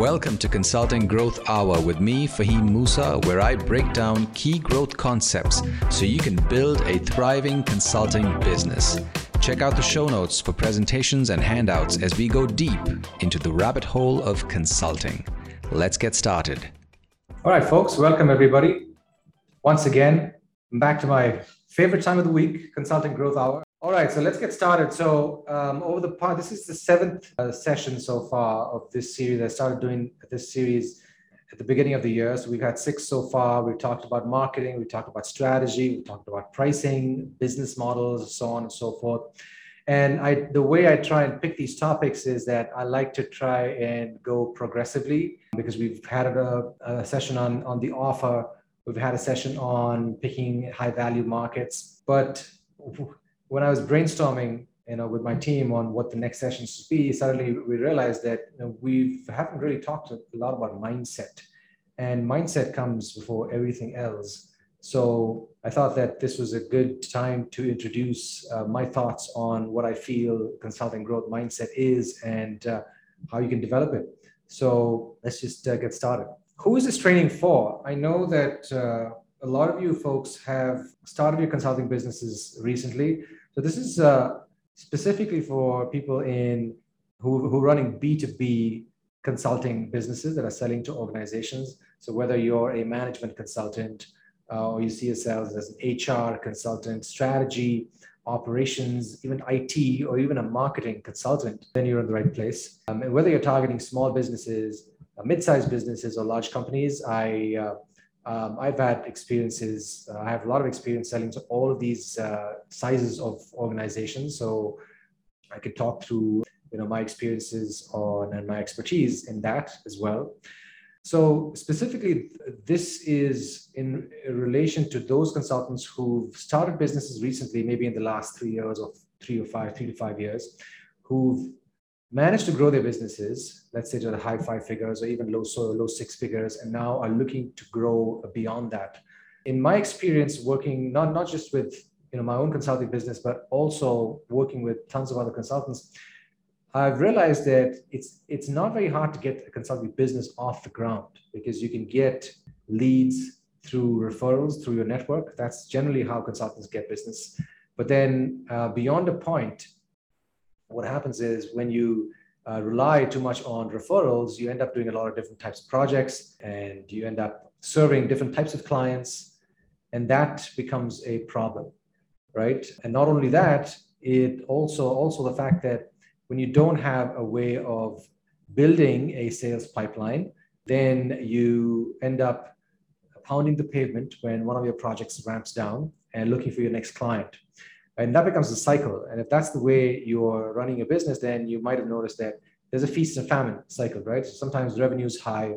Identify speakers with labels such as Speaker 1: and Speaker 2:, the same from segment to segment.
Speaker 1: Welcome to Consulting Growth Hour with me, Faheem Moosa, where I break down key growth concepts so you can build a thriving consulting business. Check out the show notes for presentations and handouts as we go deep into the rabbit hole of consulting. Let's get started.
Speaker 2: All right, folks, welcome everybody. Once again, back to my favorite time of the week, Consulting Growth Hour. All right, so let's get started. So um, over the part, this is the seventh uh, session so far of this series. I started doing this series at the beginning of the year. So we've had six so far. We've talked about marketing, we talked about strategy, we talked about pricing, business models, so on and so forth. And I, the way I try and pick these topics is that I like to try and go progressively because we've had a, a session on, on the offer. We've had a session on picking high value markets, but when I was brainstorming, you know, with my team on what the next session should be, suddenly we realized that you know, we haven't really talked a lot about mindset, and mindset comes before everything else. So I thought that this was a good time to introduce uh, my thoughts on what I feel consulting growth mindset is and uh, how you can develop it. So let's just uh, get started. Who is this training for? I know that uh, a lot of you folks have started your consulting businesses recently so this is uh, specifically for people in who, who are running B2B consulting businesses that are selling to organizations. So whether you're a management consultant uh, or you see yourselves as an HR consultant, strategy, operations, even IT, or even a marketing consultant, then you're in the right place. Um, and whether you're targeting small businesses, uh, mid-sized businesses, or large companies, I uh, um, I've had experiences, uh, I have a lot of experience selling to all of these uh, sizes of organizations. So I could talk through you know, my experiences on and my expertise in that as well. So specifically, this is in relation to those consultants who've started businesses recently, maybe in the last three years or three or five, three to five years, who've managed to grow their businesses, let's say to the high five figures or even low so low six figures, and now are looking to grow beyond that. In my experience, working not not just with you know my own consulting business, but also working with tons of other consultants, I've realized that it's it's not very hard to get a consulting business off the ground because you can get leads through referrals through your network. That's generally how consultants get business. But then uh, beyond a point, what happens is when you uh, rely too much on referrals, you end up doing a lot of different types of projects and you end up serving different types of clients. And that becomes a problem, right? And not only that, it also also the fact that when you don't have a way of building a sales pipeline, then you end up pounding the pavement when one of your projects ramps down and looking for your next client and that becomes a cycle. And if that's the way you're running a business then you might have noticed that there's a feast and famine cycle right? So sometimes revenue is high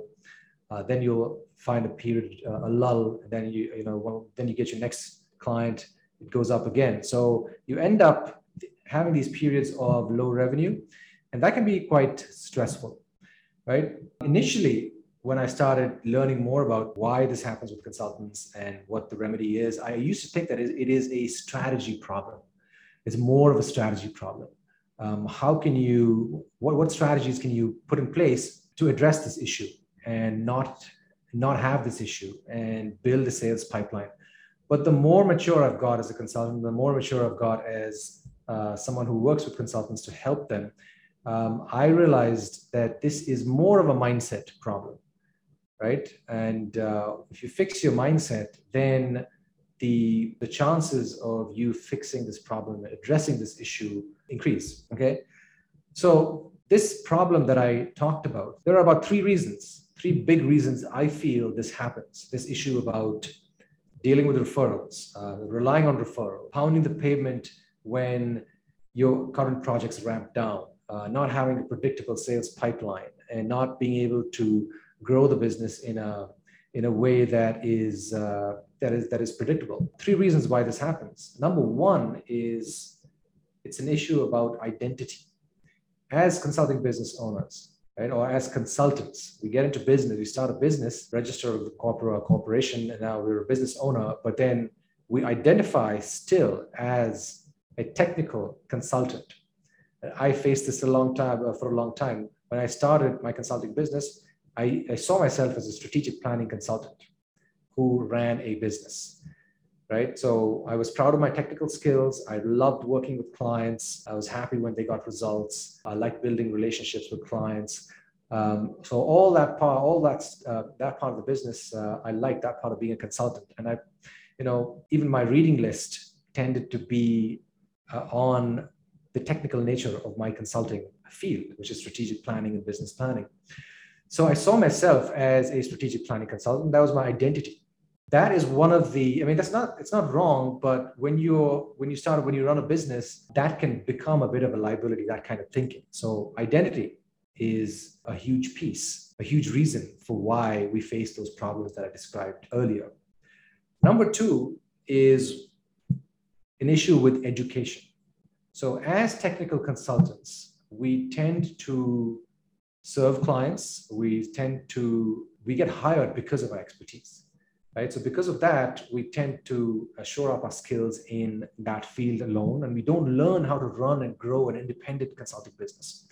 Speaker 2: uh, then you'll find a period uh, a lull and then you you know well, then you get your next client it goes up again. So you end up having these periods of low revenue and that can be quite stressful right? Initially when I started learning more about why this happens with consultants and what the remedy is, I used to think that it is a strategy problem. It's more of a strategy problem. Um, how can you, what, what strategies can you put in place to address this issue and not, not have this issue and build a sales pipeline? But the more mature I've got as a consultant, the more mature I've got as uh, someone who works with consultants to help them, um, I realized that this is more of a mindset problem right? And uh, if you fix your mindset, then the the chances of you fixing this problem, addressing this issue, increase. Okay, so this problem that I talked about, there are about three reasons, three big reasons I feel this happens. This issue about dealing with referrals, uh, relying on referral, pounding the pavement when your current projects ramp down, uh, not having a predictable sales pipeline, and not being able to grow the business in a in a way that is uh, that is that is predictable. Three reasons why this happens. Number one is it's an issue about identity. As consulting business owners, right, or as consultants, we get into business. We start a business, register a corporate corporation, and now we're a business owner. But then we identify still as a technical consultant. I faced this a long time uh, for a long time. When I started my consulting business, I, I saw myself as a strategic planning consultant who ran a business right? So I was proud of my technical skills. I loved working with clients. I was happy when they got results. I liked building relationships with clients. Um, so all that part, all that uh, that part of the business, uh, I liked that part of being a consultant. And I, you know, even my reading list tended to be uh, on the technical nature of my consulting field, which is strategic planning and business planning. So I saw myself as a strategic planning consultant. That was my identity. That is one of the i mean that's not it's not wrong but when you're when you start when you run a business that can become a bit of a liability that kind of thinking. So identity is a huge piece a huge reason for why we face those problems that i described earlier. Number two is an issue with education. So as technical consultants we tend to serve clients we tend to we get hired because of our expertise right? So because of that, we tend to shore up our skills in that field alone, and we don't learn how to run and grow an independent consulting business,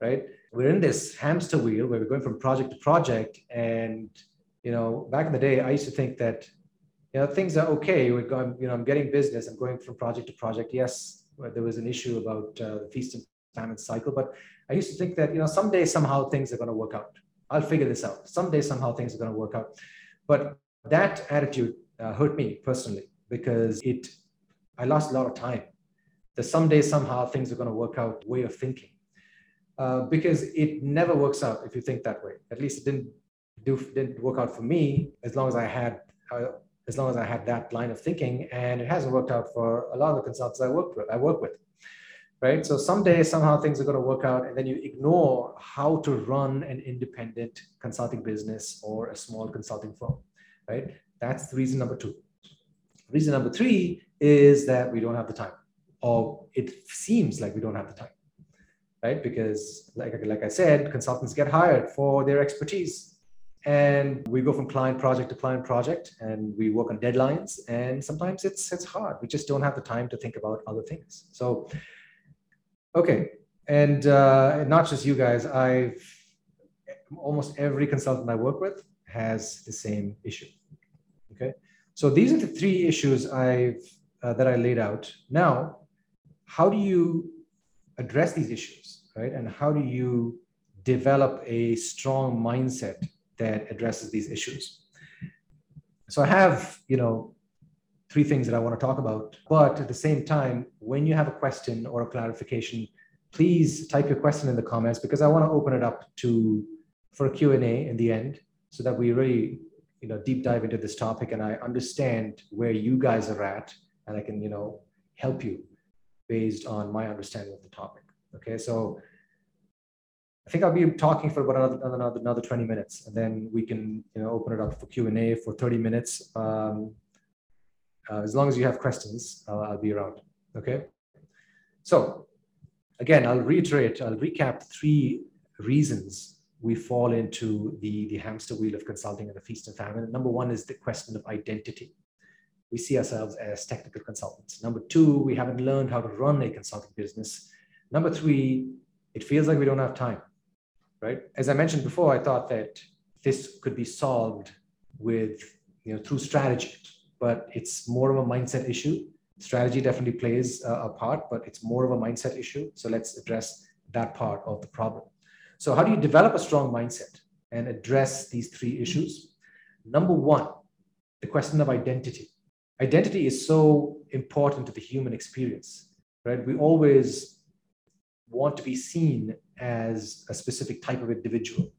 Speaker 2: right? We're in this hamster wheel where we're going from project to project, and you know, back in the day, I used to think that you know things are okay. We're going, you know, I'm getting business. I'm going from project to project. Yes, there was an issue about uh, the feast and famine cycle, but I used to think that you know someday somehow things are going to work out. I'll figure this out. Someday somehow things are going to work out. But that attitude uh, hurt me personally because it i lost a lot of time the someday somehow things are going to work out way of thinking uh, because it never works out if you think that way at least it didn't do didn't work out for me as long as i had uh, as long as i had that line of thinking and it hasn't worked out for a lot of the consultants i work with i work with right so someday somehow things are going to work out and then you ignore how to run an independent consulting business or a small consulting firm right? That's the reason number two. Reason number three is that we don't have the time, or it seems like we don't have the time, right? Because, like, like I said, consultants get hired for their expertise. And we go from client project to client project and we work on deadlines. And sometimes it's it's hard. We just don't have the time to think about other things. So, okay. And uh, not just you guys, I've almost every consultant I work with has the same issue. Okay, so these are the three issues I've uh, that I laid out. Now, how do you address these issues, right? And how do you develop a strong mindset that addresses these issues? So I have, you know, three things that I want to talk about. But at the same time, when you have a question or a clarification, please type your question in the comments because I want to open it up to for a Q&A in the end so that we really you know deep dive into this topic and i understand where you guys are at and i can you know help you based on my understanding of the topic okay so i think i'll be talking for about another another, another 20 minutes and then we can you know open it up for q&a for 30 minutes um, uh, as long as you have questions I'll, be around okay so again i'll reiterate i'll recap three reasons we fall into the, the hamster wheel of consulting and the feast and famine. Number one is the question of identity. We see ourselves as technical consultants. Number two, we haven't learned how to run a consulting business. Number three, it feels like we don't have time, right? As I mentioned before, I thought that this could be solved with, you know, through strategy, but it's more of a mindset issue. Strategy definitely plays a, part, but it's more of a mindset issue. So let's address that part of the problem. So, how do you develop a strong mindset and address these three issues? Number one, the question of identity. Identity is so important to the human experience, right? We always want to be seen as a specific type of individual,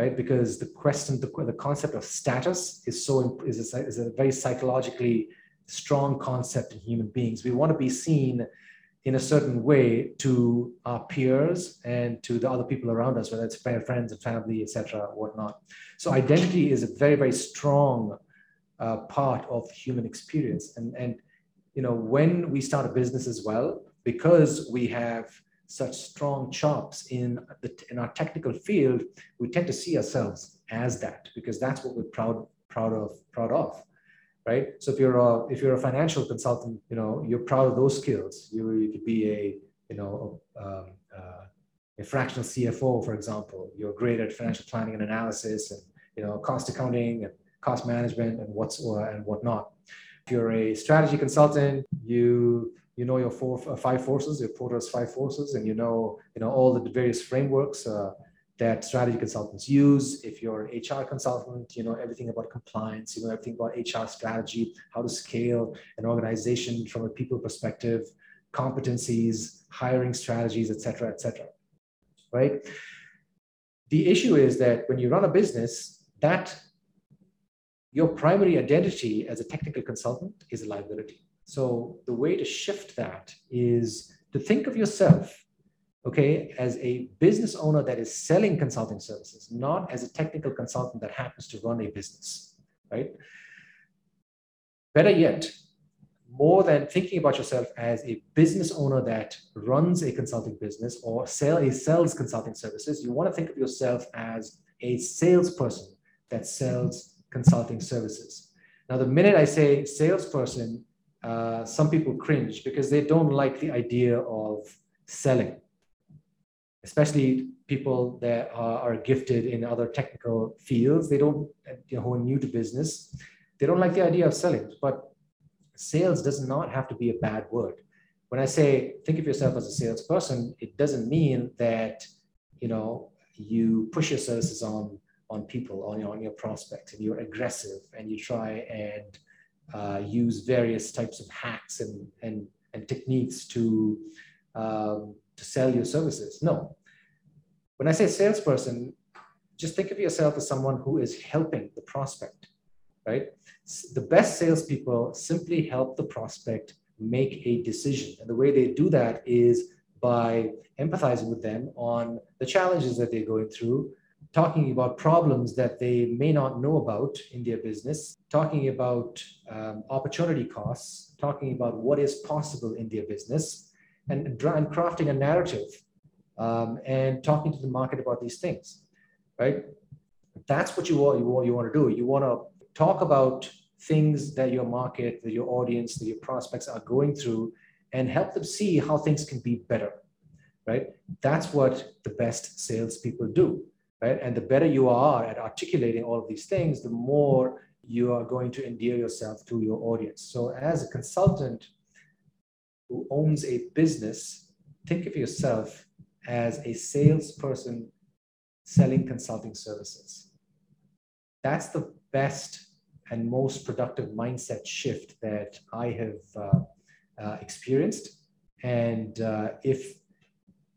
Speaker 2: right? Because the question, the, the concept of status is so is a, is a very psychologically strong concept in human beings. We want to be seen in a certain way to our peers and to the other people around us, whether it's friends and family, etc., whatnot. So identity is a very, very strong uh, part of human experience. And, and you know, when we start a business as well, because we have such strong chops in the in our technical field, we tend to see ourselves as that because that's what we're proud proud of proud of right? So if you're a if you're a financial consultant, you know you're proud of those skills. You, you could be a you know um, uh, a fractional CFO, for example, you're great at financial planning and analysis and you know cost accounting and cost management and what's and whatnot. If you're a strategy consultant, you you know your four uh, five forces, your Porter's five forces, and you know you know all the various frameworks uh, that strategy consultants use. If you're an HR consultant, you know everything about compliance, you know everything about HR strategy, how to scale an organization from a people perspective, competencies, hiring strategies, etc., etc. Right. The issue is that when you run a business, that your primary identity as a technical consultant is a liability. So the way to shift that is to think of yourself, okay, as a business owner that is selling consulting services, not as a technical consultant that happens to run a business, right? Better yet, more than thinking about yourself as a business owner that runs a consulting business or sell a sells consulting services, you want to think of yourself as a salesperson that sells consulting services. Now, the minute I say salesperson, uh, some people cringe because they don't like the idea of selling, especially people that are, are gifted in other technical fields. They don't, you know, who are new to business, they don't like the idea of selling. But sales does not have to be a bad word. When I say think of yourself as a salesperson, it doesn't mean that you know you push your services on on people, on your, on your prospects, and you're aggressive and you try and uh, use various types of hacks and, and, and techniques to, um, to sell your services. No. When I say salesperson, just think of yourself as someone who is helping the prospect, right? The best salespeople simply help the prospect make a decision. And the way they do that is by empathizing with them on the challenges that they're going through, talking about problems that they may not know about in their business, talking about um, opportunity costs, talking about what is possible in their business, and, and crafting a narrative um, and talking to the market about these things, right? That's what you want, you want, you want to do. You want to talk about things that your market, that your audience, that your prospects are going through and help them see how things can be better, right? That's what the best salespeople do right? And the better you are at articulating all of these things, the more you are going to endear yourself to your audience. So, as a consultant who owns a business, think of yourself as a salesperson selling consulting services. That's the best and most productive mindset shift that I have uh, uh, experienced. And uh, if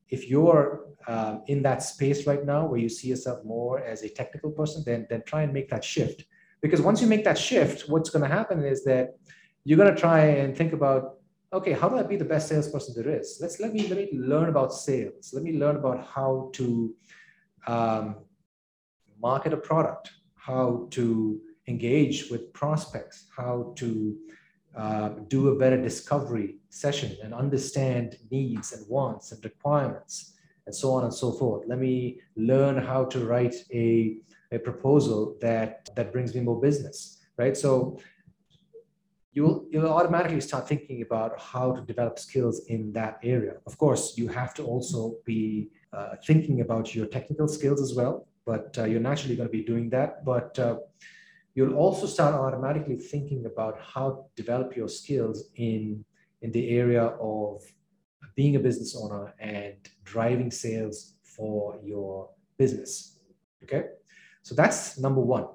Speaker 2: if you're um, in that space right now where you see yourself more as a technical person, then, then try and make that shift. Because once you make that shift, what's going to happen is that you're going to try and think about, okay, how do I be the best salesperson there is? Let's let me let me learn about sales. Let me learn about how to um, market a product, how to engage with prospects, how to uh, do a better discovery session and understand needs and wants and requirements and so on and so forth. Let me learn how to write a, a proposal that, that brings me more business, right? So you'll, you'll automatically start thinking about how to develop skills in that area. Of course, you have to also be uh, thinking about your technical skills as well, but uh, you're naturally going to be doing that. But uh, you'll also start automatically thinking about how to develop your skills in, in the area of being a business owner and driving sales for your business. Okay, so that's number one.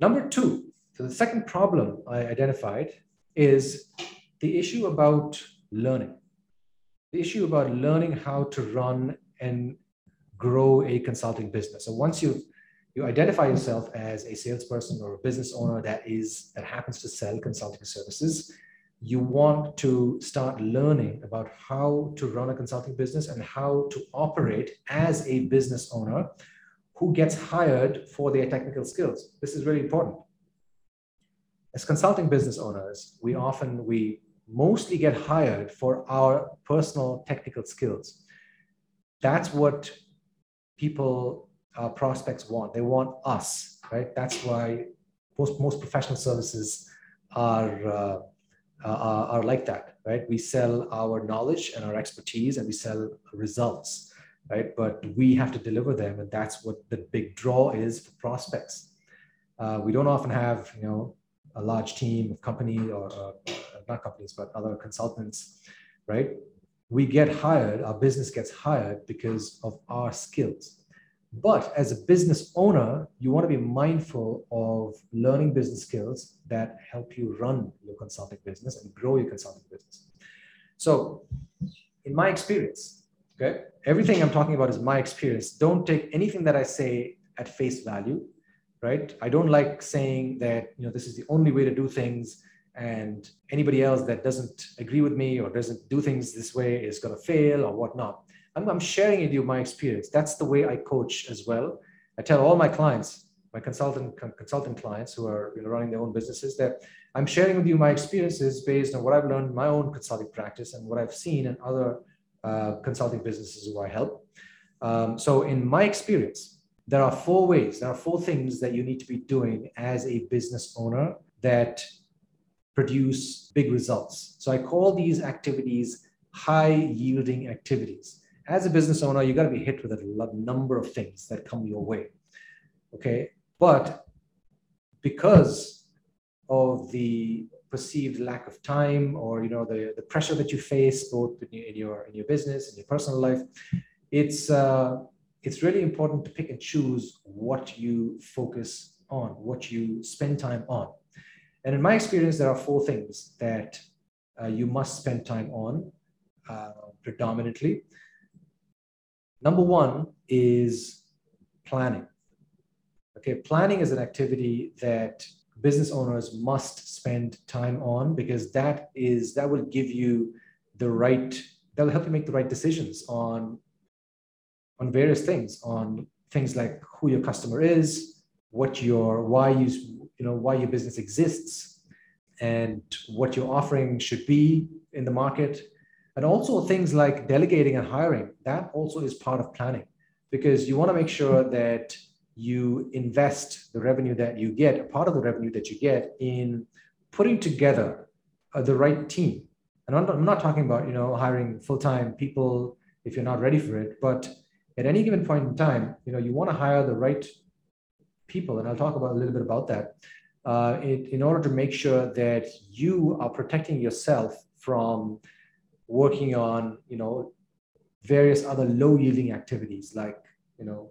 Speaker 2: Number two, so the second problem I identified is the issue about learning. The issue about learning how to run and grow a consulting business. So once you've you identify yourself as a salesperson or a business owner that is that happens to sell consulting services you want to start learning about how to run a consulting business and how to operate as a business owner who gets hired for their technical skills this is really important as consulting business owners we often we mostly get hired for our personal technical skills that's what people uh, prospects want. They want us, right? That's why most, most professional services are, uh, are, are like that, right? We sell our knowledge and our expertise and we sell results. Right? But we have to deliver them, and that's what the big draw is for prospects. Uh, we don't often have, you know, a large team of company or uh, not companies, but other consultants, right? We get hired, our business gets hired because of our skills. But as a business owner, you want to be mindful of learning business skills that help you run your consulting business and grow your consulting business. So, in my experience, okay, everything I'm talking about is my experience. Don't take anything that I say at face value, right? I don't like saying that, you know, this is the only way to do things and anybody else that doesn't agree with me or doesn't do things this way is going to fail or whatnot. I'm, I'm sharing with you my experience. That's the way I coach as well. I tell all my clients, my consultant consultant clients who are you know, running their own businesses, that I'm sharing with you my experiences based on what I've learned in my own consulting practice and what I've seen in other uh, consulting businesses who I help. Um, so, in my experience, there are four ways, there are four things that you need to be doing as a business owner that produce big results. So, I call these activities high yielding activities as a business owner, you got to be hit with a number of things that come your way. Okay. But because of the perceived lack of time or you know the, the pressure that you face both in your in your business and your personal life it's uh, it's really important to pick and choose what you focus on what you spend time on and in my experience there are four things that uh, you must spend time on uh, predominantly Number one is planning. Okay, planning is an activity that business owners must spend time on because that is that will give you the right that will help you make the right decisions on on various things on things like who your customer is what your why you you know why your business exists and what your offering should be in the market. And also things like delegating and hiring, that also is part of planning because you want to make sure that you invest the revenue that you get, a part of the revenue that you get in putting together uh, the right team. And I'm not, I'm not talking about, you know, hiring full-time people if you're not ready for it, but at any given point in time, you know, you want to hire the right people. And I'll talk about a little bit about that uh, in, in order to make sure that you are protecting yourself from working on you know various other low yielding activities like you know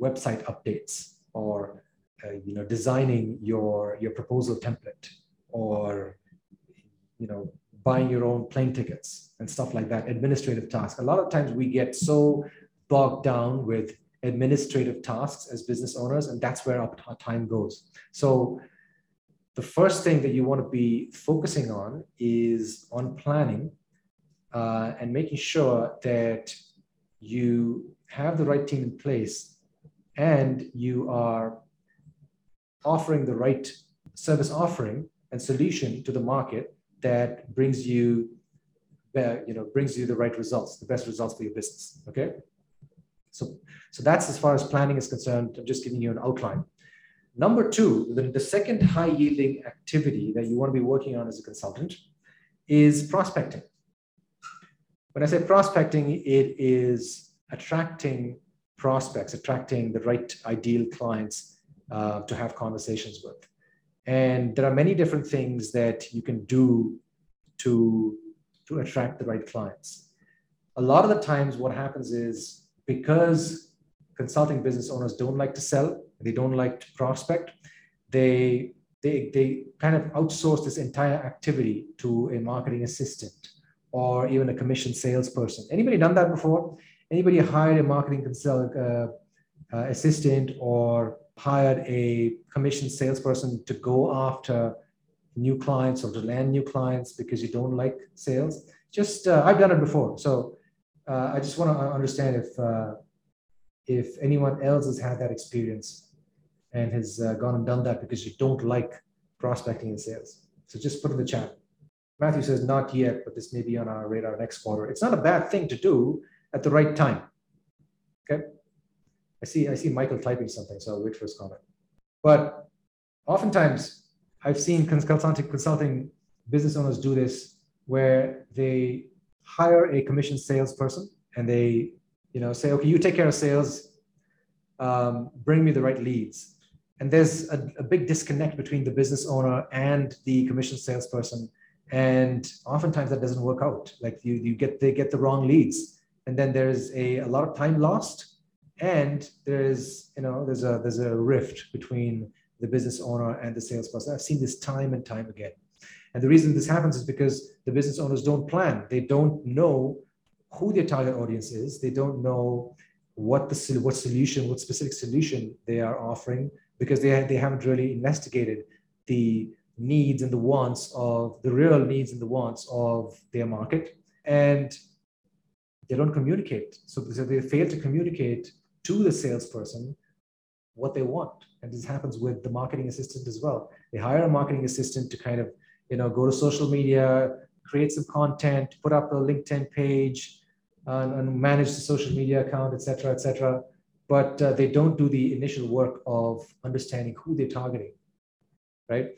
Speaker 2: website updates or uh, you know designing your your proposal template or you know buying your own plane tickets and stuff like that administrative tasks. A lot of times we get so bogged down with administrative tasks as business owners and that's where our time goes. So the first thing that you want to be focusing on is on planning uh, and making sure that you have the right team in place and you are offering the right service offering and solution to the market that brings you uh, you know brings you the right results the best results for your business okay? So so that's as far as planning is concerned. I'm just giving you an outline. Number two the, the second high yielding activity that you want to be working on as a consultant is prospecting. When I say prospecting, it is attracting prospects, attracting the right ideal clients uh, to have conversations with. And there are many different things that you can do to, to attract the right clients. A lot of the times, what happens is because consulting business owners don't like to sell, they don't like to prospect, they, they, they kind of outsource this entire activity to a marketing assistant or even a commission salesperson. Anybody done that before? Anybody hired a marketing consult, uh, uh, assistant or hired a commission salesperson to go after new clients or to land new clients because you don't like sales? Just uh, I've done it before, so uh, I just want to understand if uh, if anyone else has had that experience and has uh, gone and done that because you don't like prospecting and sales. So just put in the chat. Matthew says, not yet, but this may be on our radar next quarter. It's not a bad thing to do at the right time. Okay. I see, I see Michael typing something, so I'll wait for his comment. But oftentimes I've seen consulting, consulting business owners do this where they hire a commission salesperson and they you know, say, okay, you take care of sales, um, bring me the right leads. And there's a, a big disconnect between the business owner and the commission salesperson. And oftentimes that doesn't work out. Like you, you get they get the wrong leads. And then there's a, a lot of time lost. And there's, you know, there's a there's a rift between the business owner and the salesperson. I've seen this time and time again. And the reason this happens is because the business owners don't plan. They don't know who their target audience is. They don't know what the what solution, what specific solution they are offering because they, they haven't really investigated the needs and the wants of the real needs and the wants of their market. And they don't communicate. So, they fail to communicate to the salesperson what they want. And this happens with the marketing assistant as well. They hire a marketing assistant to kind of, you know, go to social media, create some content, put up a LinkedIn page, and, manage the social media account, et cetera, et cetera. But uh, they don't do the initial work of understanding who they're targeting, right?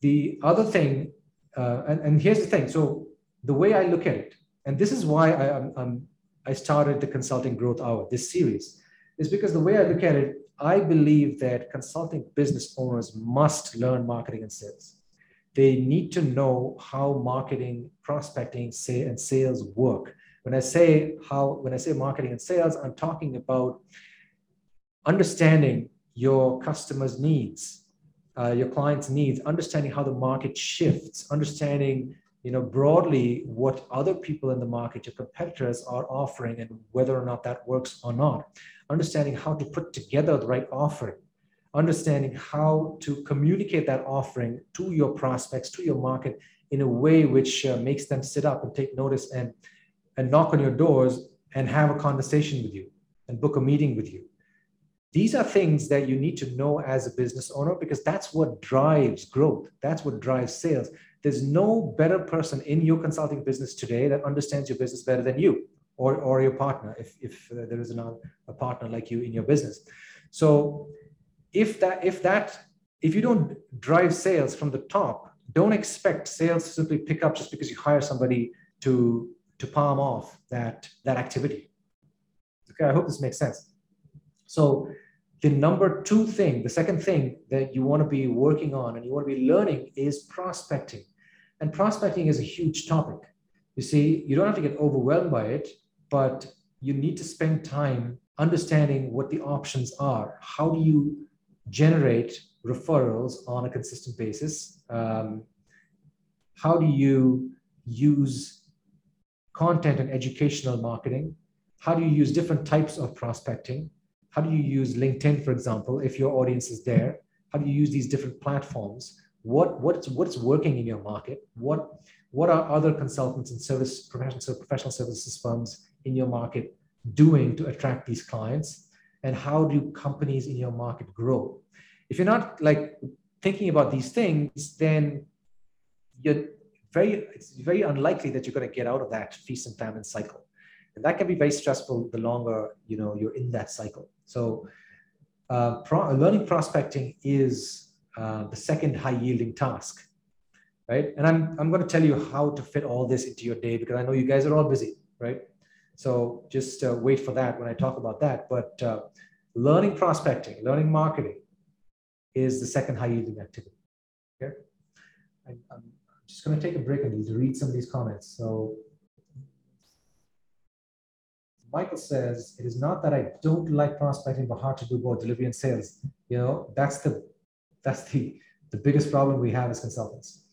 Speaker 2: The other thing, uh, and, and here's the thing. So the way I look at it, and this is why I, I'm, I started the Consulting Growth Hour, this series, is because the way I look at it, I believe that consulting business owners must learn marketing and sales. They need to know how marketing, prospecting, say, and sales work. When I say how, when I say marketing and sales, I'm talking about understanding your customers' needs, uh, your clients' needs, understanding how the market shifts, understanding you know broadly what other people in the market, your competitors, are offering, and whether or not that works or not. Understanding how to put together the right offering, understanding how to communicate that offering to your prospects, to your market in a way which uh, makes them sit up and take notice and and knock on your doors and have a conversation with you and book a meeting with you these are things that you need to know as a business owner because that's what drives growth. That's what drives sales. There's no better person in your consulting business today that understands your business better than you or, or your partner, if, if uh, there is an, a partner like you in your business. So if that, if that, if you don't drive sales from the top, don't expect sales to simply pick up just because you hire somebody to, to palm off that, that activity. Okay, I hope this makes sense. So the number two thing, the second thing that you want to be working on and you want to be learning is prospecting. And prospecting is a huge topic. You see, you don't have to get overwhelmed by it, but you need to spend time understanding what the options are. How do you generate referrals on a consistent basis? Um, how do you use content and educational marketing? How do you use different types of prospecting? How do you use LinkedIn, for example, if your audience is there? How do you use these different platforms? What what's what's working in your market? What what are other consultants and service professional professional services firms in your market doing to attract these clients? And how do companies in your market grow? If you're not like thinking about these things, then you're very it's very unlikely that you're going to get out of that feast and famine cycle and that can be very stressful the longer you know you're in that cycle so uh, pro- learning prospecting is uh, the second high yielding task right? And i'm i'm going to tell you how to fit all this into your day because i know you guys are all busy right? So just uh, wait for that when i talk about that. But uh, learning prospecting learning marketing is the second high yielding activity okay? I, i'm just going to take a break and read some of these comments. So Michael says, it is not that I don't like prospecting, but hard to do both delivery and sales. You know, that's the that's the the biggest problem we have as consultants.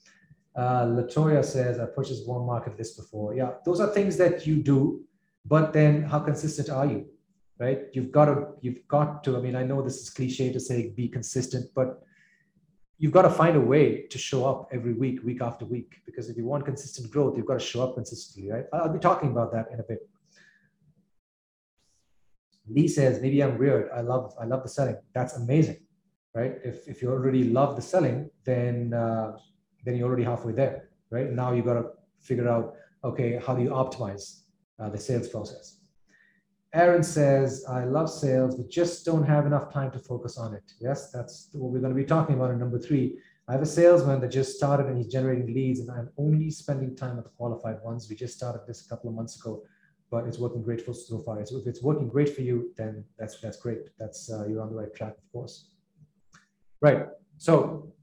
Speaker 2: Uh, Latoya says, I purchased one market list before. Yeah, those are things that you do, but then how consistent are you? Right? You've got to, you've got to, I mean, I know this is cliche to say be consistent, but you've got to find a way to show up every week, week after week, because if you want consistent growth, you've got to show up consistently, right? I'll be talking about that in a bit. Lee says, maybe I'm weird. I love, I love the setting. That's amazing, right? If, if you already love the selling, then, uh, then you're already halfway there, right? Now you got to figure out, okay, how do you optimize uh, the sales process? Aaron says, I love sales, but just don't have enough time to focus on it. Yes, that's what we're going to be talking about in number three. I have a salesman that just started and he's generating leads, and I'm only spending time with qualified ones. We just started this a couple of months ago but it's working great for so far. So if it's working great for you, then that's that's great. That's uh, you're on the right track, of course. Right. So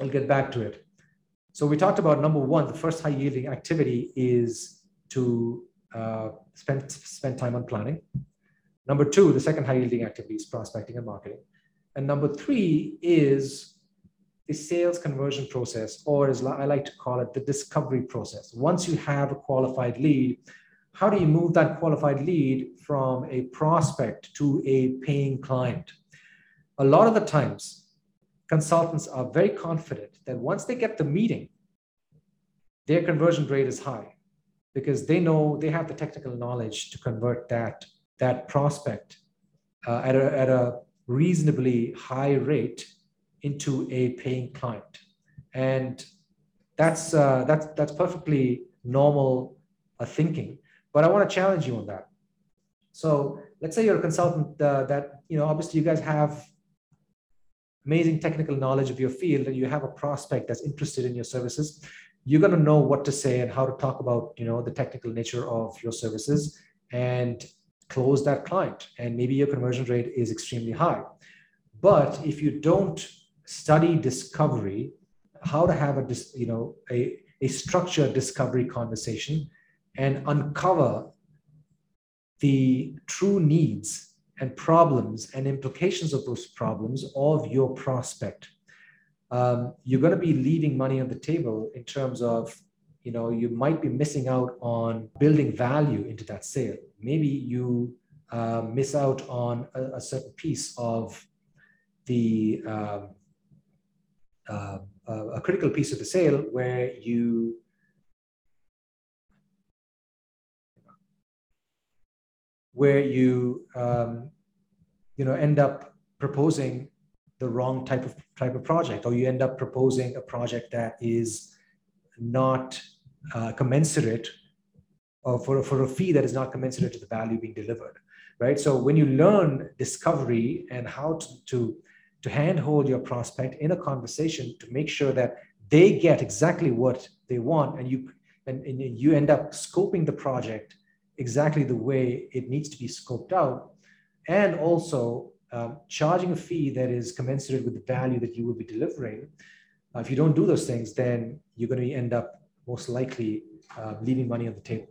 Speaker 2: I'll get back to it. So we talked about number one, the first high yielding activity is to uh, spend spend time on planning. Number two, the second high yielding activity is prospecting and marketing. And number three is the sales conversion process, or as I like to call it, the discovery process. Once you have a qualified lead, how do you move that qualified lead from a prospect to a paying client? A lot of the times, consultants are very confident that once they get the meeting, their conversion rate is high because they know they have the technical knowledge to convert that, that prospect uh, at, a, at a reasonably high rate into a paying client. And that's, uh, that's, that's perfectly normal uh, thinking. But I want to challenge you on that. So let's say you're a consultant uh, that, you know, obviously you guys have amazing technical knowledge of your field and you have a prospect that's interested in your services you're going to know what to say and how to talk about you know the technical nature of your services and close that client. And maybe your conversion rate is extremely high. But if you don't study discovery how to have a you know a, a structured discovery conversation and uncover the true needs and problems and implications of those problems of your prospect. Um, you're going to be leaving money on the table in terms of you know you might be missing out on building value into that sale. Maybe you uh, miss out on a, a, certain piece of the um, uh, a critical piece of the sale where you where you um, you know end up proposing the wrong type of type of project, or you end up proposing a project that is not uh, commensurate or for, for a fee that is not commensurate to the value being delivered right? So when you learn discovery and how to, to to handhold your prospect in a conversation to make sure that they get exactly what they want and you and, and you end up scoping the project exactly the way it needs to be scoped out and also um, charging a fee that is commensurate with the value that you will be delivering. Uh, if you don't do those things, then you're going to end up most likely uh, leaving money on the table.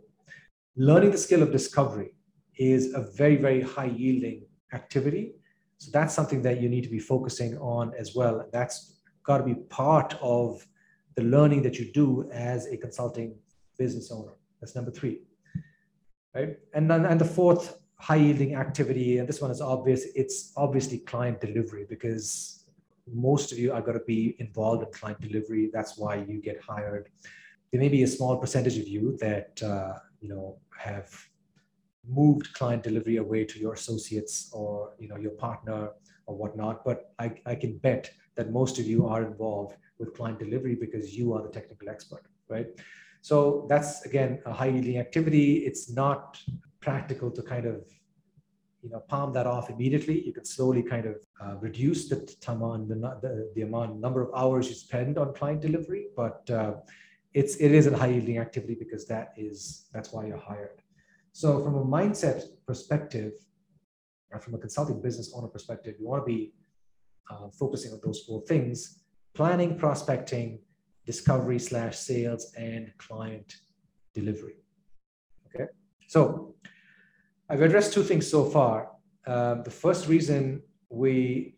Speaker 2: Learning the skill of discovery is a very, very high yielding activity. So that's something that you need to be focusing on as well. That's got to be part of the learning that you do as a consulting business owner. That's number three. Right. And then and the fourth high yielding activity, and this one is obvious, it's obviously client delivery because most of you are going to be involved in client delivery. That's why you get hired. There may be a small percentage of you that uh, you know have moved client delivery away to your associates or you know your partner or whatnot. But I, I can bet that most of you are involved with client delivery because you are the technical expert, right? So that's again a high yielding activity. It's not practical to kind of you know palm that off immediately. You can slowly kind of uh, reduce the time the, the, the amount number of hours you spend on client delivery. But uh, it's it is a high yielding activity because that is that's why you're hired. So from a mindset perspective or from a consulting business owner perspective you want to be uh, focusing on those four things planning prospecting discovery slash sales and client delivery okay so I've addressed two things so far. Uh, the first reason we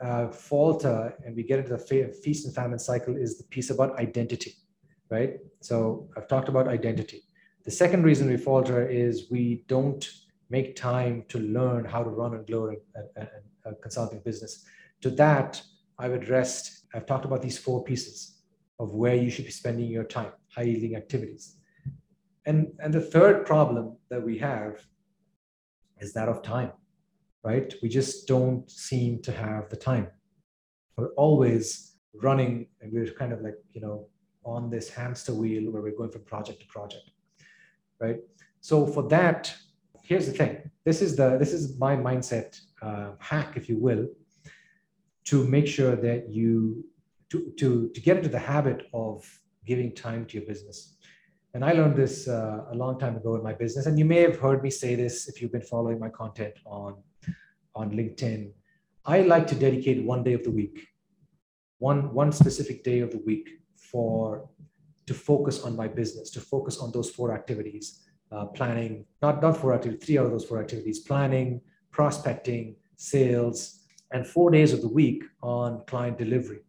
Speaker 2: uh, falter and we get into the feast and famine cycle is the piece about identity, right? So I've talked about identity. The second reason we falter is we don't make time to learn how to run and grow a, a, a consulting business. To that, I've addressed, I've talked about these four pieces of where you should be spending your time, high yielding activities. And, and the third problem that we have is that of time, right? We just don't seem to have the time. We're always running and we're kind of like, you know, on this hamster wheel where we're going from project to project, right? So for that, here's the thing. This is the this is my mindset uh, hack, if you will, to make sure that you to to to get into the habit of giving time to your business. And I learned this uh, a long time ago in my business. And you may have heard me say this if you've been following my content on, on LinkedIn. I like to dedicate one day of the week, one, one specific day of the week for to focus on my business, to focus on those four activities, uh, planning, not, not four activities, three out of those four activities, planning, prospecting, sales, and four days of the week on client delivery.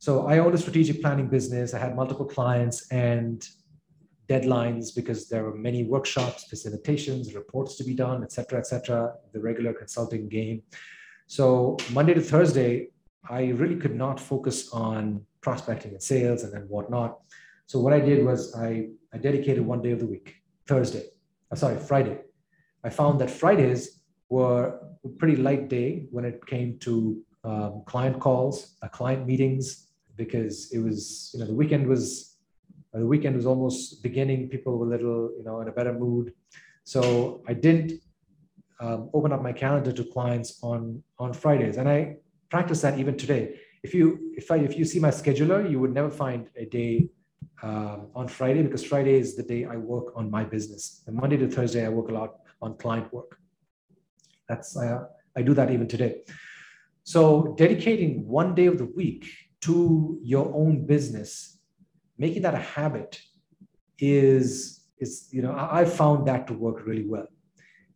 Speaker 2: So I owned a strategic planning business. I had multiple clients and deadlines because there were many workshops, facilitations, reports to be done, et cetera, et cetera, the regular consulting game. So Monday to Thursday, I really could not focus on prospecting and sales and then whatnot. So what I did was I, I dedicated one day of the week, Thursday, uh, sorry, Friday. I found that Fridays were a pretty light day when it came to um, client calls, uh, client meetings, because it was, you know, the weekend was, uh, the weekend was almost beginning. People were a little, you know, in a better mood. So I didn't um, open up my calendar to clients on, on Fridays. And I practice that even today. If you, if I, if you see my scheduler, you would never find a day um, on Friday because Friday is the day I work on my business. And Monday to Thursday, I work a lot on client work. That's, uh, I do that even today. So dedicating one day of the week to your own business, making that a habit is, is you know, I, found that to work really well.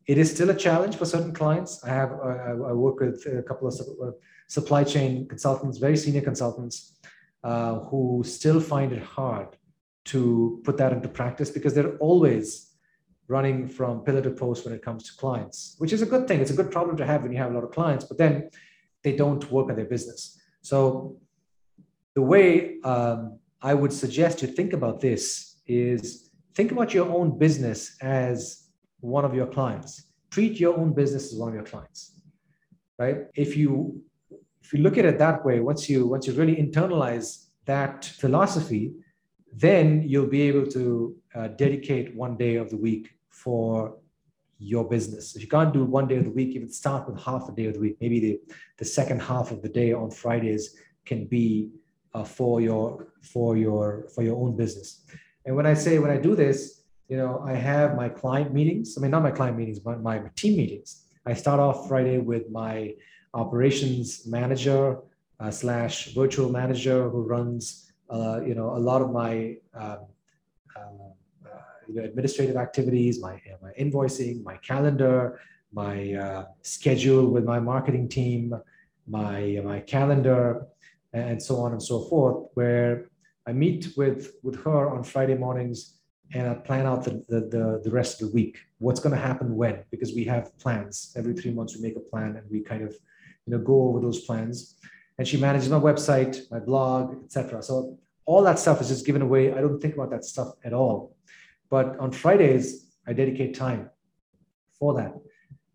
Speaker 2: It is still a challenge for certain clients. I have, I, I work with a couple of uh, supply chain consultants, very senior consultants, uh, who still find it hard to put that into practice because they're always running from pillar to post when it comes to clients, which is a good thing. It's a good problem to have when you have a lot of clients, but then they don't work on their business. So the way um, I would suggest you think about this is think about your own business as one of your clients. Treat your own business as one of your clients, right? If you if you look at it that way, once you once you really internalize that philosophy, then you'll be able to uh, dedicate one day of the week for your business. If you can't do one day of the week, even start with half a day of the week. Maybe the, the second half of the day on Fridays can be uh, for your for your for your own business. And when I say when I do this, you know, I have my client meetings. I mean, not my client meetings, but my team meetings. I start off Friday with my operations manager uh, slash virtual manager who runs, uh, you know, a lot of my um, uh, uh, you know, administrative activities, my my invoicing, my calendar, my uh, schedule with my marketing team, my my calendar, and so on and so forth, where I meet with, with her on Friday mornings and I plan out the, the, the, the rest of the week. What's going to happen when? Because we have plans. Every three months we make a plan and we kind of you know, go over those plans. And she manages my website, my blog, etc. So all that stuff is just given away. I don't think about that stuff at all. But on Fridays, I dedicate time for that.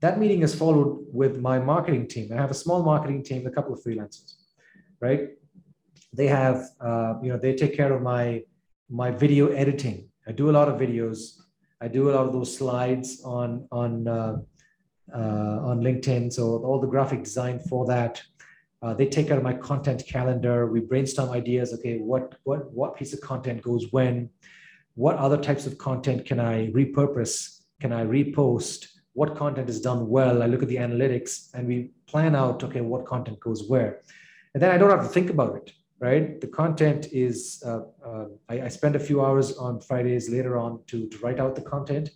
Speaker 2: That meeting is followed with my marketing team. I have a small marketing team, a couple of freelancers right? They have, uh, you know, they take care of my my video editing. I do a lot of videos. I do a lot of those slides on on uh, uh, on LinkedIn. So all the graphic design for that. Uh, they take care of my content calendar. We brainstorm ideas. Okay, what what what piece of content goes when? What other types of content can I repurpose? Can I repost? What content is done well? I look at the analytics and we plan out. Okay, what content goes where? And then I don't have to think about it, right? The content is, uh, uh, I, I, spend a few hours on Fridays later on to, to write out the content.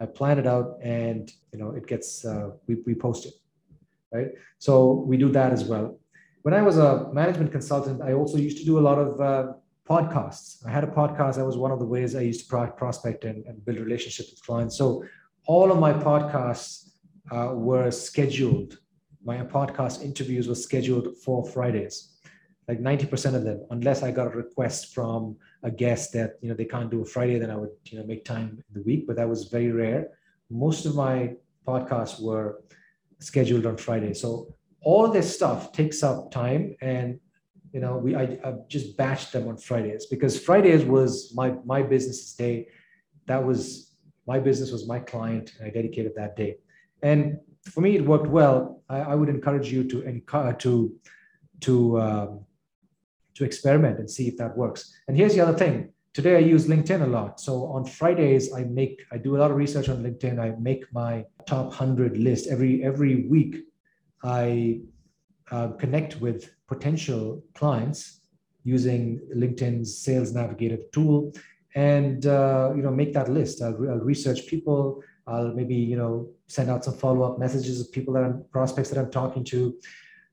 Speaker 2: I plan it out and, you know, it gets, uh, we, we post it, right? So we do that as well. When I was a management consultant, I also used to do a lot of uh, podcasts. I had a podcast. That was one of the ways I used to prospect and, and build relationships with clients. So all of my podcasts uh, were scheduled my podcast interviews were scheduled for Fridays, like 90% of them, unless I got a request from a guest that, you know, they can't do a Friday, then I would, you know, make time in the week, but that was very rare. Most of my podcasts were scheduled on Friday. So all this stuff takes up time and you know we I, I just batched them on fridays because fridays was my my business day that was my business was my client and i dedicated that day and for me, it worked well. I, I would encourage you to encourage to to um, to experiment and see if that works. And here's the other thing: today I use LinkedIn a lot. So on Fridays, I make I do a lot of research on LinkedIn. I make my top hundred list every every week. I uh, connect with potential clients using LinkedIn's Sales Navigator tool, and uh, you know make that list. I'll, I'll, research people. I'll maybe you know send out some follow up messages of people that I'm prospects that I'm talking to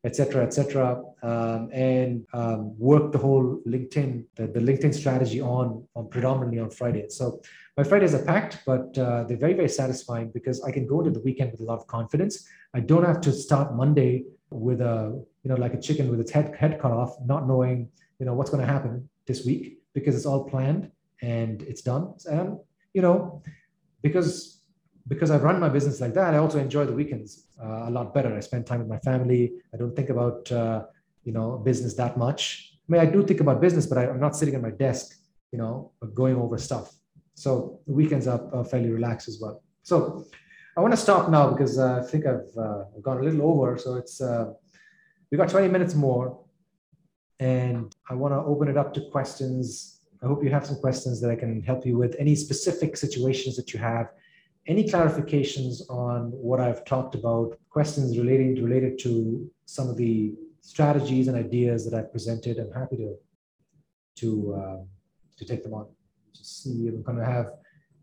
Speaker 2: etc., etc., um, and um, work the whole LinkedIn, the, the, LinkedIn strategy on, on predominantly on Fridays. So my Fridays are packed, but uh, they're very, very satisfying because I can go into the weekend with a lot of confidence. I don't have to start Monday with a, you know, like a chicken with its head, head cut off, not knowing, you know, what's going to happen this week because it's all planned and it's done. And, you know, because because I run my business like that, I also enjoy the weekends uh, a lot better. I spend time with my family. I don't think about uh, you know business that much. I mean, I do think about business, but I, am not sitting at my desk, you know, going over stuff. So the weekends are, are fairly relaxed as well. So I want to stop now because uh, I think I've uh, gone a little over. So it's uh, we got 20 minutes more, and I want to open it up to questions. I hope you have some questions that I can help you with. Any specific situations that you have any clarifications on what I've talked about, questions relating related to some of the strategies and ideas that I've presented, I'm happy to to uh, to take them on. Just see, I'm going to have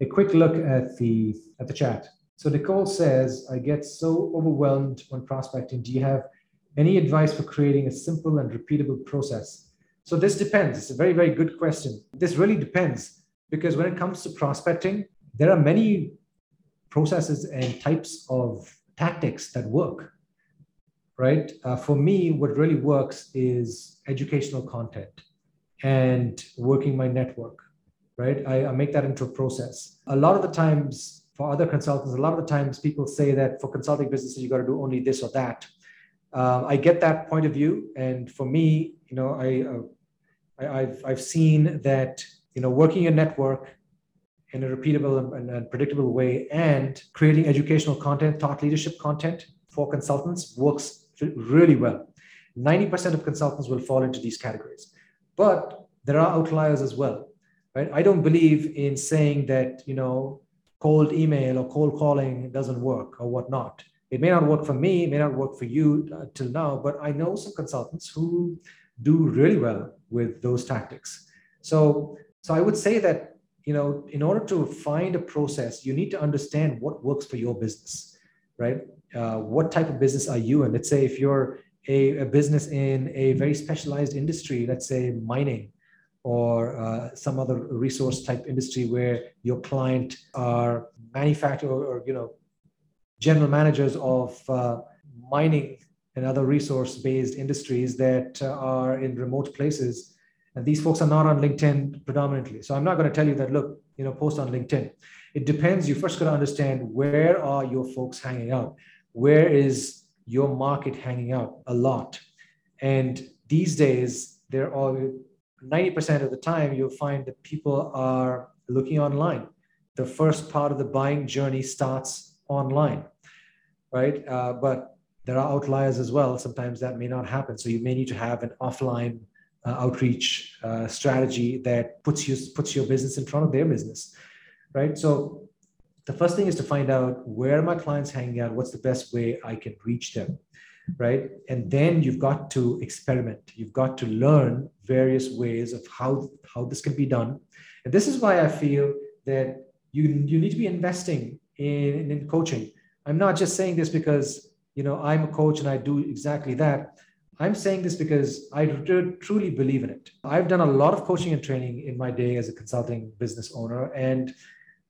Speaker 2: a quick look at the at the chat. So Nicole says, "I get so overwhelmed when prospecting. Do you have any advice for creating a simple and repeatable process?" So this depends. It's a very very good question. This really depends because when it comes to prospecting, there are many processes and types of tactics that work right? Uh, for me what really works is educational content and working my network right? I, I, make that into a process. A lot of the times for other consultants a lot of the times people say that for consulting businesses you got to do only this or that. Uh, i get that point of view and for me you know i, uh, I I've, I've seen that you know working your network in a repeatable and, and predictable way and creating educational content, thought leadership content for consultants works really well. 90% of consultants will fall into these categories. But there are outliers as well, right? I don't believe in saying that, you know, cold email or cold calling doesn't work or whatnot. It may not work for me, it may not work for you uh, till now, but I know some consultants who do really well with those tactics. So, so I would say that you know, in order to find a process, you need to understand what works for your business, right? Uh, what type of business are you in? Let's say if you're a, a business in a very specialized industry, let's say mining or uh, some other resource type industry where your client are manufacturer or, you know, general managers of uh, mining and other resource based industries that uh, are in remote places and these folks are not on LinkedIn predominantly. So I'm not going to tell you that, look, you know, post on LinkedIn. It depends. You first got to understand where are your folks hanging out? Where is your market hanging out a lot? And these days, there are 90% of the time, you'll find that people are looking online. The first part of the buying journey starts online, right? Uh, but there are outliers as well. Sometimes that may not happen. So you may need to have an offline uh, outreach uh, strategy that puts you puts your business in front of their business, right? So the first thing is to find out where are my clients hanging out, what's the best way I can reach them, right? And then you've got to experiment. You've got to learn various ways of how how this can be done. And this is why I feel that you you need to be investing in, in coaching. I'm not just saying this because you know I'm a coach and I do exactly that. I'm saying this because I truly believe in it. I've done a lot of coaching and training in my day as a consulting business owner. And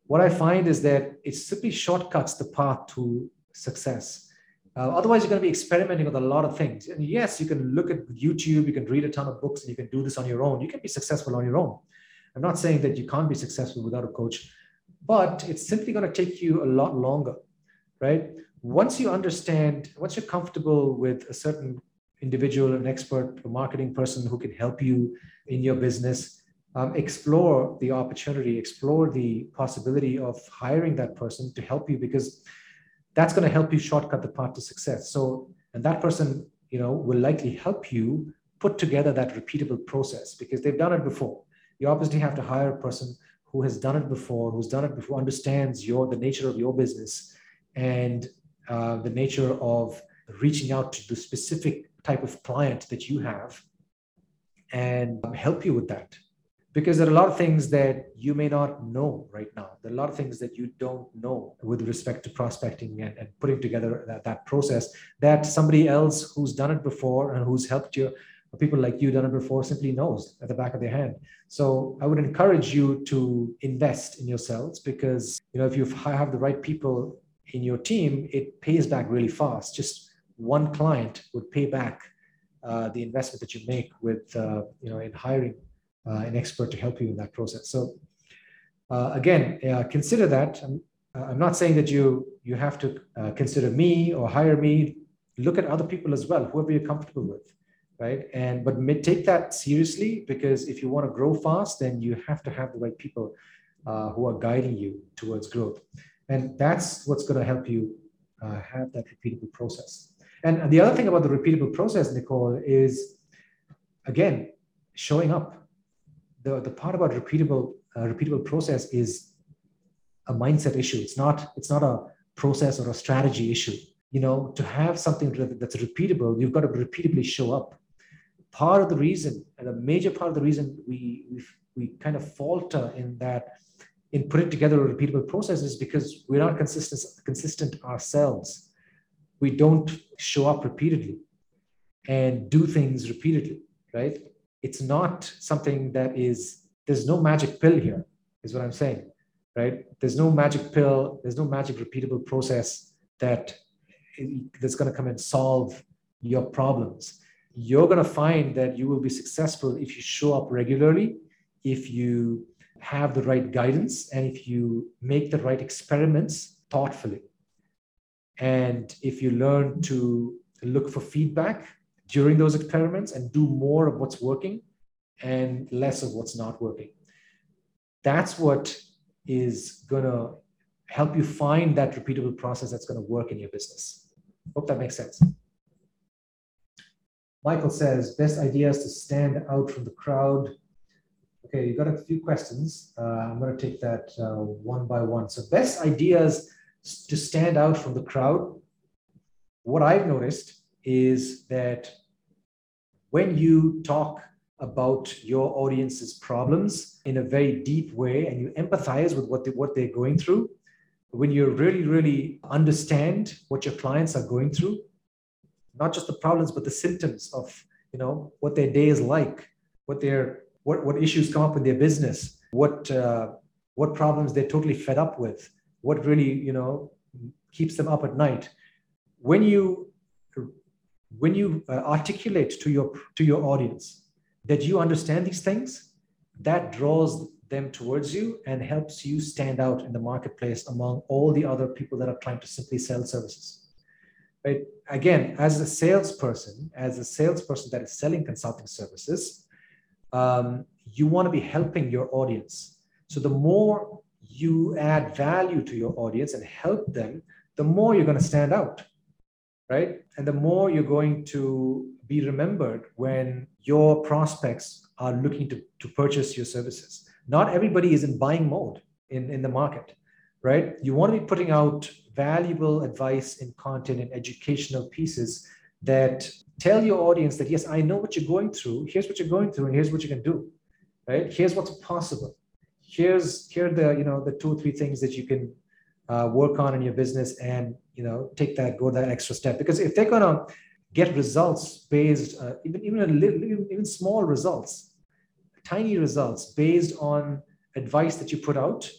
Speaker 2: what I find is that it simply shortcuts the path to success. Uh, otherwise, you're going to be experimenting with a lot of things. And yes, you can look at YouTube, you can read a ton of books, and you can do this on your own. You can be successful on your own. I'm not saying that you can't be successful without a coach, but it's simply going to take you a lot longer, right? Once you understand, once you're comfortable with a certain individual, an expert, a marketing person who can help you in your business, um, explore the opportunity, explore the possibility of hiring that person to help you because that's going to help you shortcut the path to success. So, and that person, you know, will likely help you put together that repeatable process because they've done it before. you obviously have to hire a person who has done it before, who's done it before, understands your the nature of your business and uh, the nature of reaching out to the specific type of client that you have and help you with that because there are a lot of things that you may not know right now. There are a lot of things that you don't know with respect to prospecting and, and putting together that, that process that somebody else who's done it before and who's helped you, people like you done it before, simply knows at the back of their hand. So I would encourage you to invest in yourselves because you know if you have the right people in your team, it pays back really fast. Just one client would pay back uh, the investment that you make with uh, you know in hiring uh, an expert to help you in that process. So uh, again, uh, consider that. I'm, I'm, not saying that you you have to consider me or hire me. Look at other people as well, whoever you're comfortable with, right? And but take that seriously because if you want to grow fast, then you have to have the right people who are guiding you towards growth, and that's what's going to help you have that repeatable process. And the other thing about the repeatable process, Nicole, is again showing up the, the part about repeatable uh, repeatable process is a mindset issue. It's not it's not a process or a strategy issue. You know, to have something that's repeatable, you've got to repeatedly show up. Part of the reason, and a major part of the reason we we, we kind of falter in that in putting together a repeatable process is because we're not consistent consistent ourselves. We don't show up repeatedly and do things repeatedly, right? it's not something that is there's no magic pill here is what i'm saying right? There's no magic pill there's no magic repeatable process that that's going to come and solve your problems. You're going to find that you will be successful if you show up regularly if you have the right guidance and if you make the right experiments thoughtfully and if you learn to look for feedback during those experiments and do more of what's working and less of what's not working. That's what is going to help you find that repeatable process that's going to work in your business. Hope that makes sense. Michael says, best ideas to stand out from the crowd. Okay, you got a few questions. Uh, I'm going to take that uh, one by one. So, best ideas to stand out from the crowd. What I've noticed is that when you talk about your audience's problems in a very deep way and you empathize with what, they, what they're going through, when you really, really understand what your clients are going through, not just the problems, but the symptoms of you know what their day is like, what their what, what issues come up in their business, what uh, what problems they're totally fed up with, what really you know keeps them up at night. When you when you uh, articulate to your to your audience that you understand these things that draws them towards you and helps you stand out in the marketplace among all the other people that are trying to simply sell services. Right? Again as a salesperson as a salesperson that is selling consulting services um, you want to be helping your audience. So the more you add value to your audience and help them the more you're going to stand out right? And the more you're going to be remembered when your prospects are looking to, to purchase your services. Not everybody is in buying mode in, in the market, right? You want to be putting out valuable advice and content and educational pieces that tell your audience that, yes, I know what you're going through. Here's what you're going through, and here's what you can do, right? Here's what's possible. Here's here the you know the two or three things that you can uh, work on in your business and you know take that go that extra step. Because if they're going to get results based uh, even even a little, even small results tiny results based on advice that you put out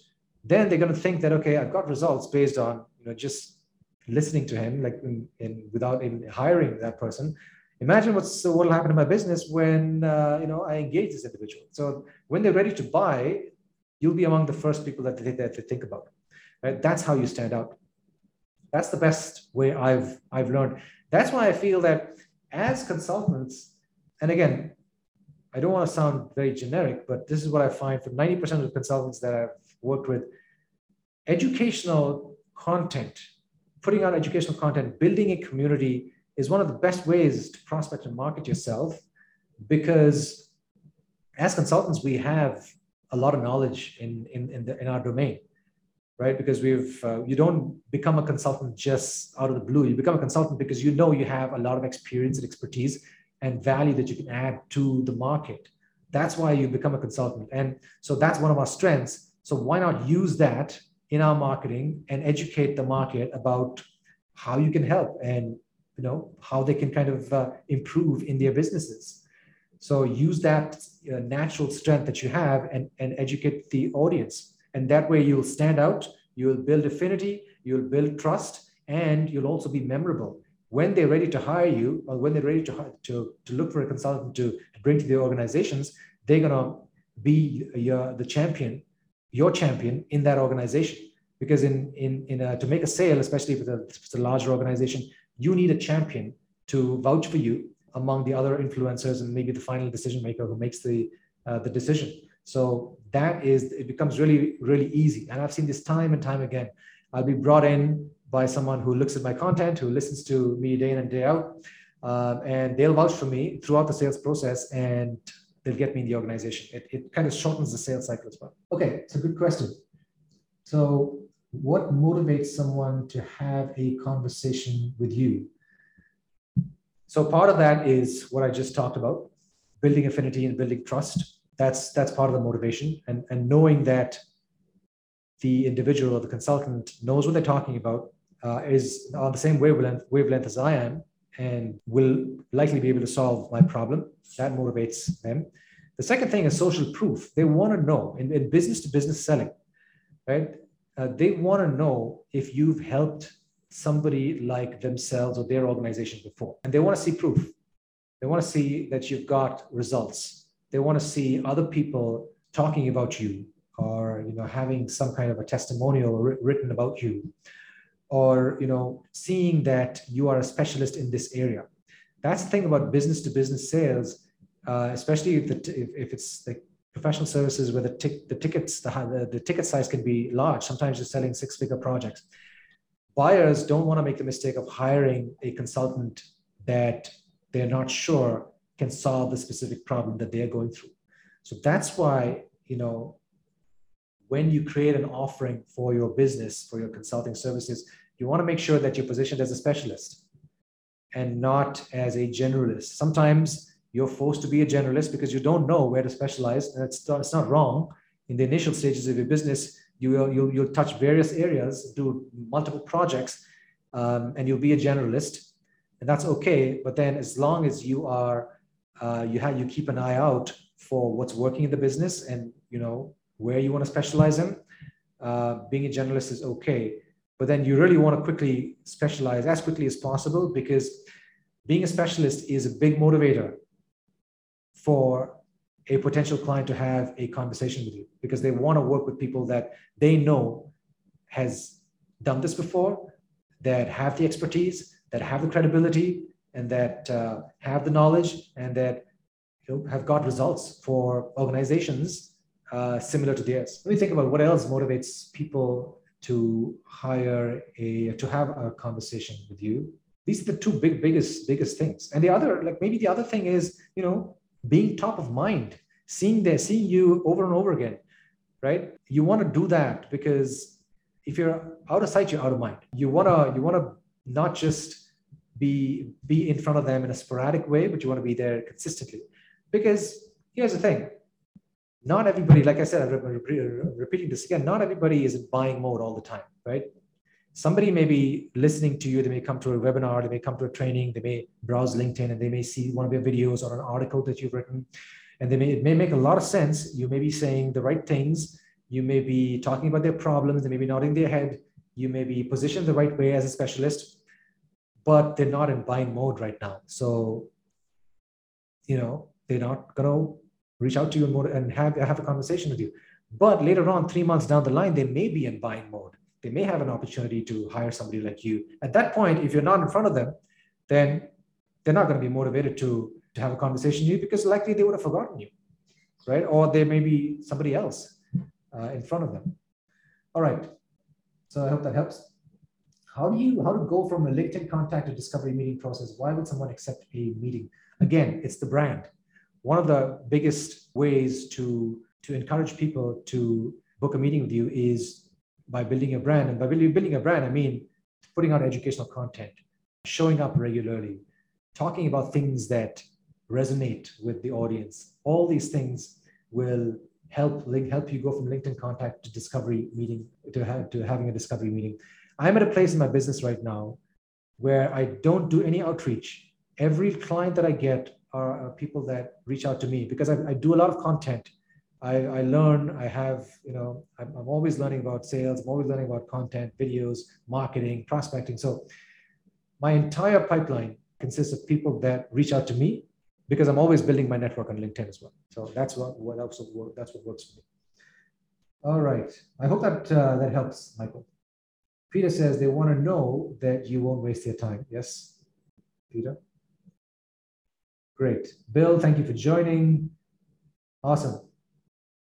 Speaker 2: then they're going to think that okay i've got results based on you know just listening to him like in, in without even hiring that person. Imagine what's what will happen in my business when uh, you know i engage this individual. So when they're ready to buy you'll be among the first people that they, that they think about Right? That's how you stand out. That's the best way I've I've learned. That's why I feel that as consultants, and again, I don't want to sound very generic, but this is what I find for 90% of the consultants that I've worked with, educational content, putting out educational content, building a community is one of the best ways to prospect and market yourself because as consultants, we have a lot of knowledge in, in, in, the, in our domain, right? Because we've, uh, you don't become a consultant just out of the blue. You become a consultant because you know you have a lot of experience and expertise and value that you can add to the market. That's why you become a consultant. And so that's one of our strengths. So why not use that in our marketing and educate the market about how you can help and you know how they can kind of uh, improve in their businesses so use that uh, natural strength that you have and, and educate the audience. And that way you'll stand out you'll build affinity you'll build trust and you'll also be memorable. When they're ready to hire you or when they're ready to, to, to look for a consultant to, to bring to their organizations they're going to be your, the champion your champion in that organization. Because in in in a, to make a sale especially it's, a, it's a larger organization you need a champion to vouch for you among the other influencers and maybe the final decision maker who makes the uh, the decision. So that is it becomes really really easy. And i've seen this time and time again. I'll be brought in by someone who looks at my content who listens to me day in and day out uh, and they'll vouch for me throughout the sales process and they'll get me in the organization. It, it kind of shortens the sales cycle as well. Okay it's a good question. So what motivates someone to have a conversation with you so part of that is what i just talked about building affinity and building trust. That's that's part of the motivation. And and knowing that the individual or the consultant knows what they're talking about uh, is on the same wavelength wavelength as i am and will likely be able to solve my problem. That motivates them. The second thing is social proof. They want to know in, in business to business selling right? Uh, they want to know if you've helped somebody like themselves or their organization before. And they want to see proof. They want to see that you've got results. They want to see other people talking about you or you know having some kind of a testimonial written about you or you know seeing that you are a specialist in this area that's the thing about business to business sales uh, especially if, the, if, if it's like professional services where the, tic, the tickets, the, the, the ticket size can be large. Sometimes you're selling six figure projects. Buyers don't want to make the mistake of hiring a consultant that they're not sure can solve the specific problem that they're going through. So that's why, you know, when you create an offering for your business, for your consulting services, you want to make sure that you're positioned as a specialist and not as a generalist. Sometimes you're forced to be a generalist because you don't know where to specialize. And it's, it's not wrong. In the initial stages of your business, you will you'll, you'll touch various areas, do multiple projects, um, and you'll be a generalist, and that's okay. But then, as long as you are, uh, you have you keep an eye out for what's working in the business, and you know where you want to specialize in. Uh, being a generalist is okay, but then you really want to quickly specialize as quickly as possible because being a specialist is a big motivator for a potential client to have a conversation with you because they want to work with people that they know has done this before that have the expertise that have the credibility and that uh, have the knowledge and that you know, have got results for organizations uh, similar to theirs. Let me think about what else motivates people to hire a to have a conversation with you. These are the two big biggest biggest things. And the other like maybe the other thing is you know being top of mind, seeing there, seeing you over and over again, right? You want to do that because if you're out of sight, you're out of mind. You wanna you wanna not just be be in front of them in a sporadic way, but you want to be there consistently. Because here's the thing: not everybody, like I said, I'm repeating this again. Not everybody is in buying mode all the time, right? Somebody may be listening to you they may come to a webinar they may come to a training they may browse linkedin and they may see one of your videos or an article that you've written. And they may it may make a lot of sense. You may be saying the right things. You may be talking about their problems they may be nodding their head. You may be positioned the right way as a specialist but they're not in buying mode right now. So you know they're not going to reach out to you and, have, have a conversation with you. But later on three months down the line they may be in buying mode they may have an opportunity to hire somebody like you. At that point, if you're not in front of them, then they're not going to be motivated to, to have a conversation with you because likely they would have forgotten you, right? Or there may be somebody else uh, in front of them. All right. So I hope that helps. How do you how to go from a LinkedIn contact to discovery meeting process? Why would someone accept a meeting? Again, it's the brand. one of the biggest ways to to encourage people to book a meeting with you is by building a brand. And by building a brand, I mean putting out educational content, showing up regularly, talking about things that resonate with the audience. All these things will help help you go from LinkedIn contact to discovery meeting to, to having a discovery meeting. I'm at a place in my business right now where I don't do any outreach. Every client that I get are, are people that reach out to me because I, I do a lot of content. I, I, learn, I have, you know, I'm, I'm, always learning about sales, I'm always learning about content, videos, marketing, prospecting. So my entire pipeline consists of people that reach out to me because I'm always building my network on LinkedIn as well. So that's what, what also that's what works for me. All right. I hope that uh, that helps, Michael. Peter says they want to know that you won't waste their time. Yes, Peter? Great. Bill, thank you for joining. Awesome.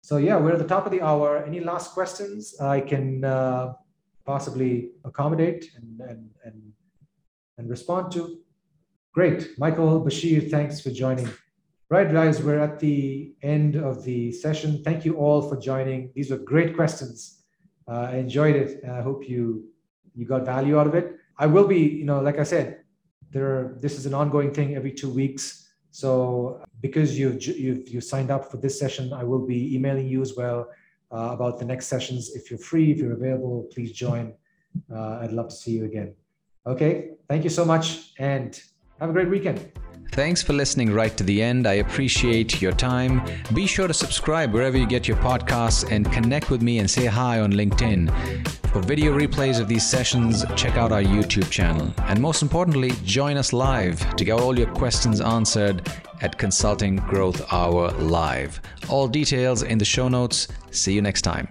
Speaker 2: So yeah, we're at the top of the hour. Any last questions I can uh, possibly accommodate and, and, and, and respond to? Great. Michael Bashir, thanks for joining. Right, guys, we're at the end of the session. Thank you all for joining. These were great questions. Uh, I enjoyed it. and I hope you you got value out of it. I will be, you know, like I said, there. This is an ongoing thing every two weeks. So because you've you've you signed up for this session, I will be emailing you as well uh, about the next sessions. If you're free, if you're available, please join. Uh, I'd love to see you again. Okay, thank you so much, and have a great weekend.
Speaker 1: Thanks for listening right to the end. I appreciate your time. Be sure to subscribe wherever you get your podcasts and connect with me and say hi on LinkedIn. For video replays of these sessions, check out our YouTube channel. And most importantly, join us live to get all your questions answered at Consulting Growth Hour Live. All details in the show notes. See you next time.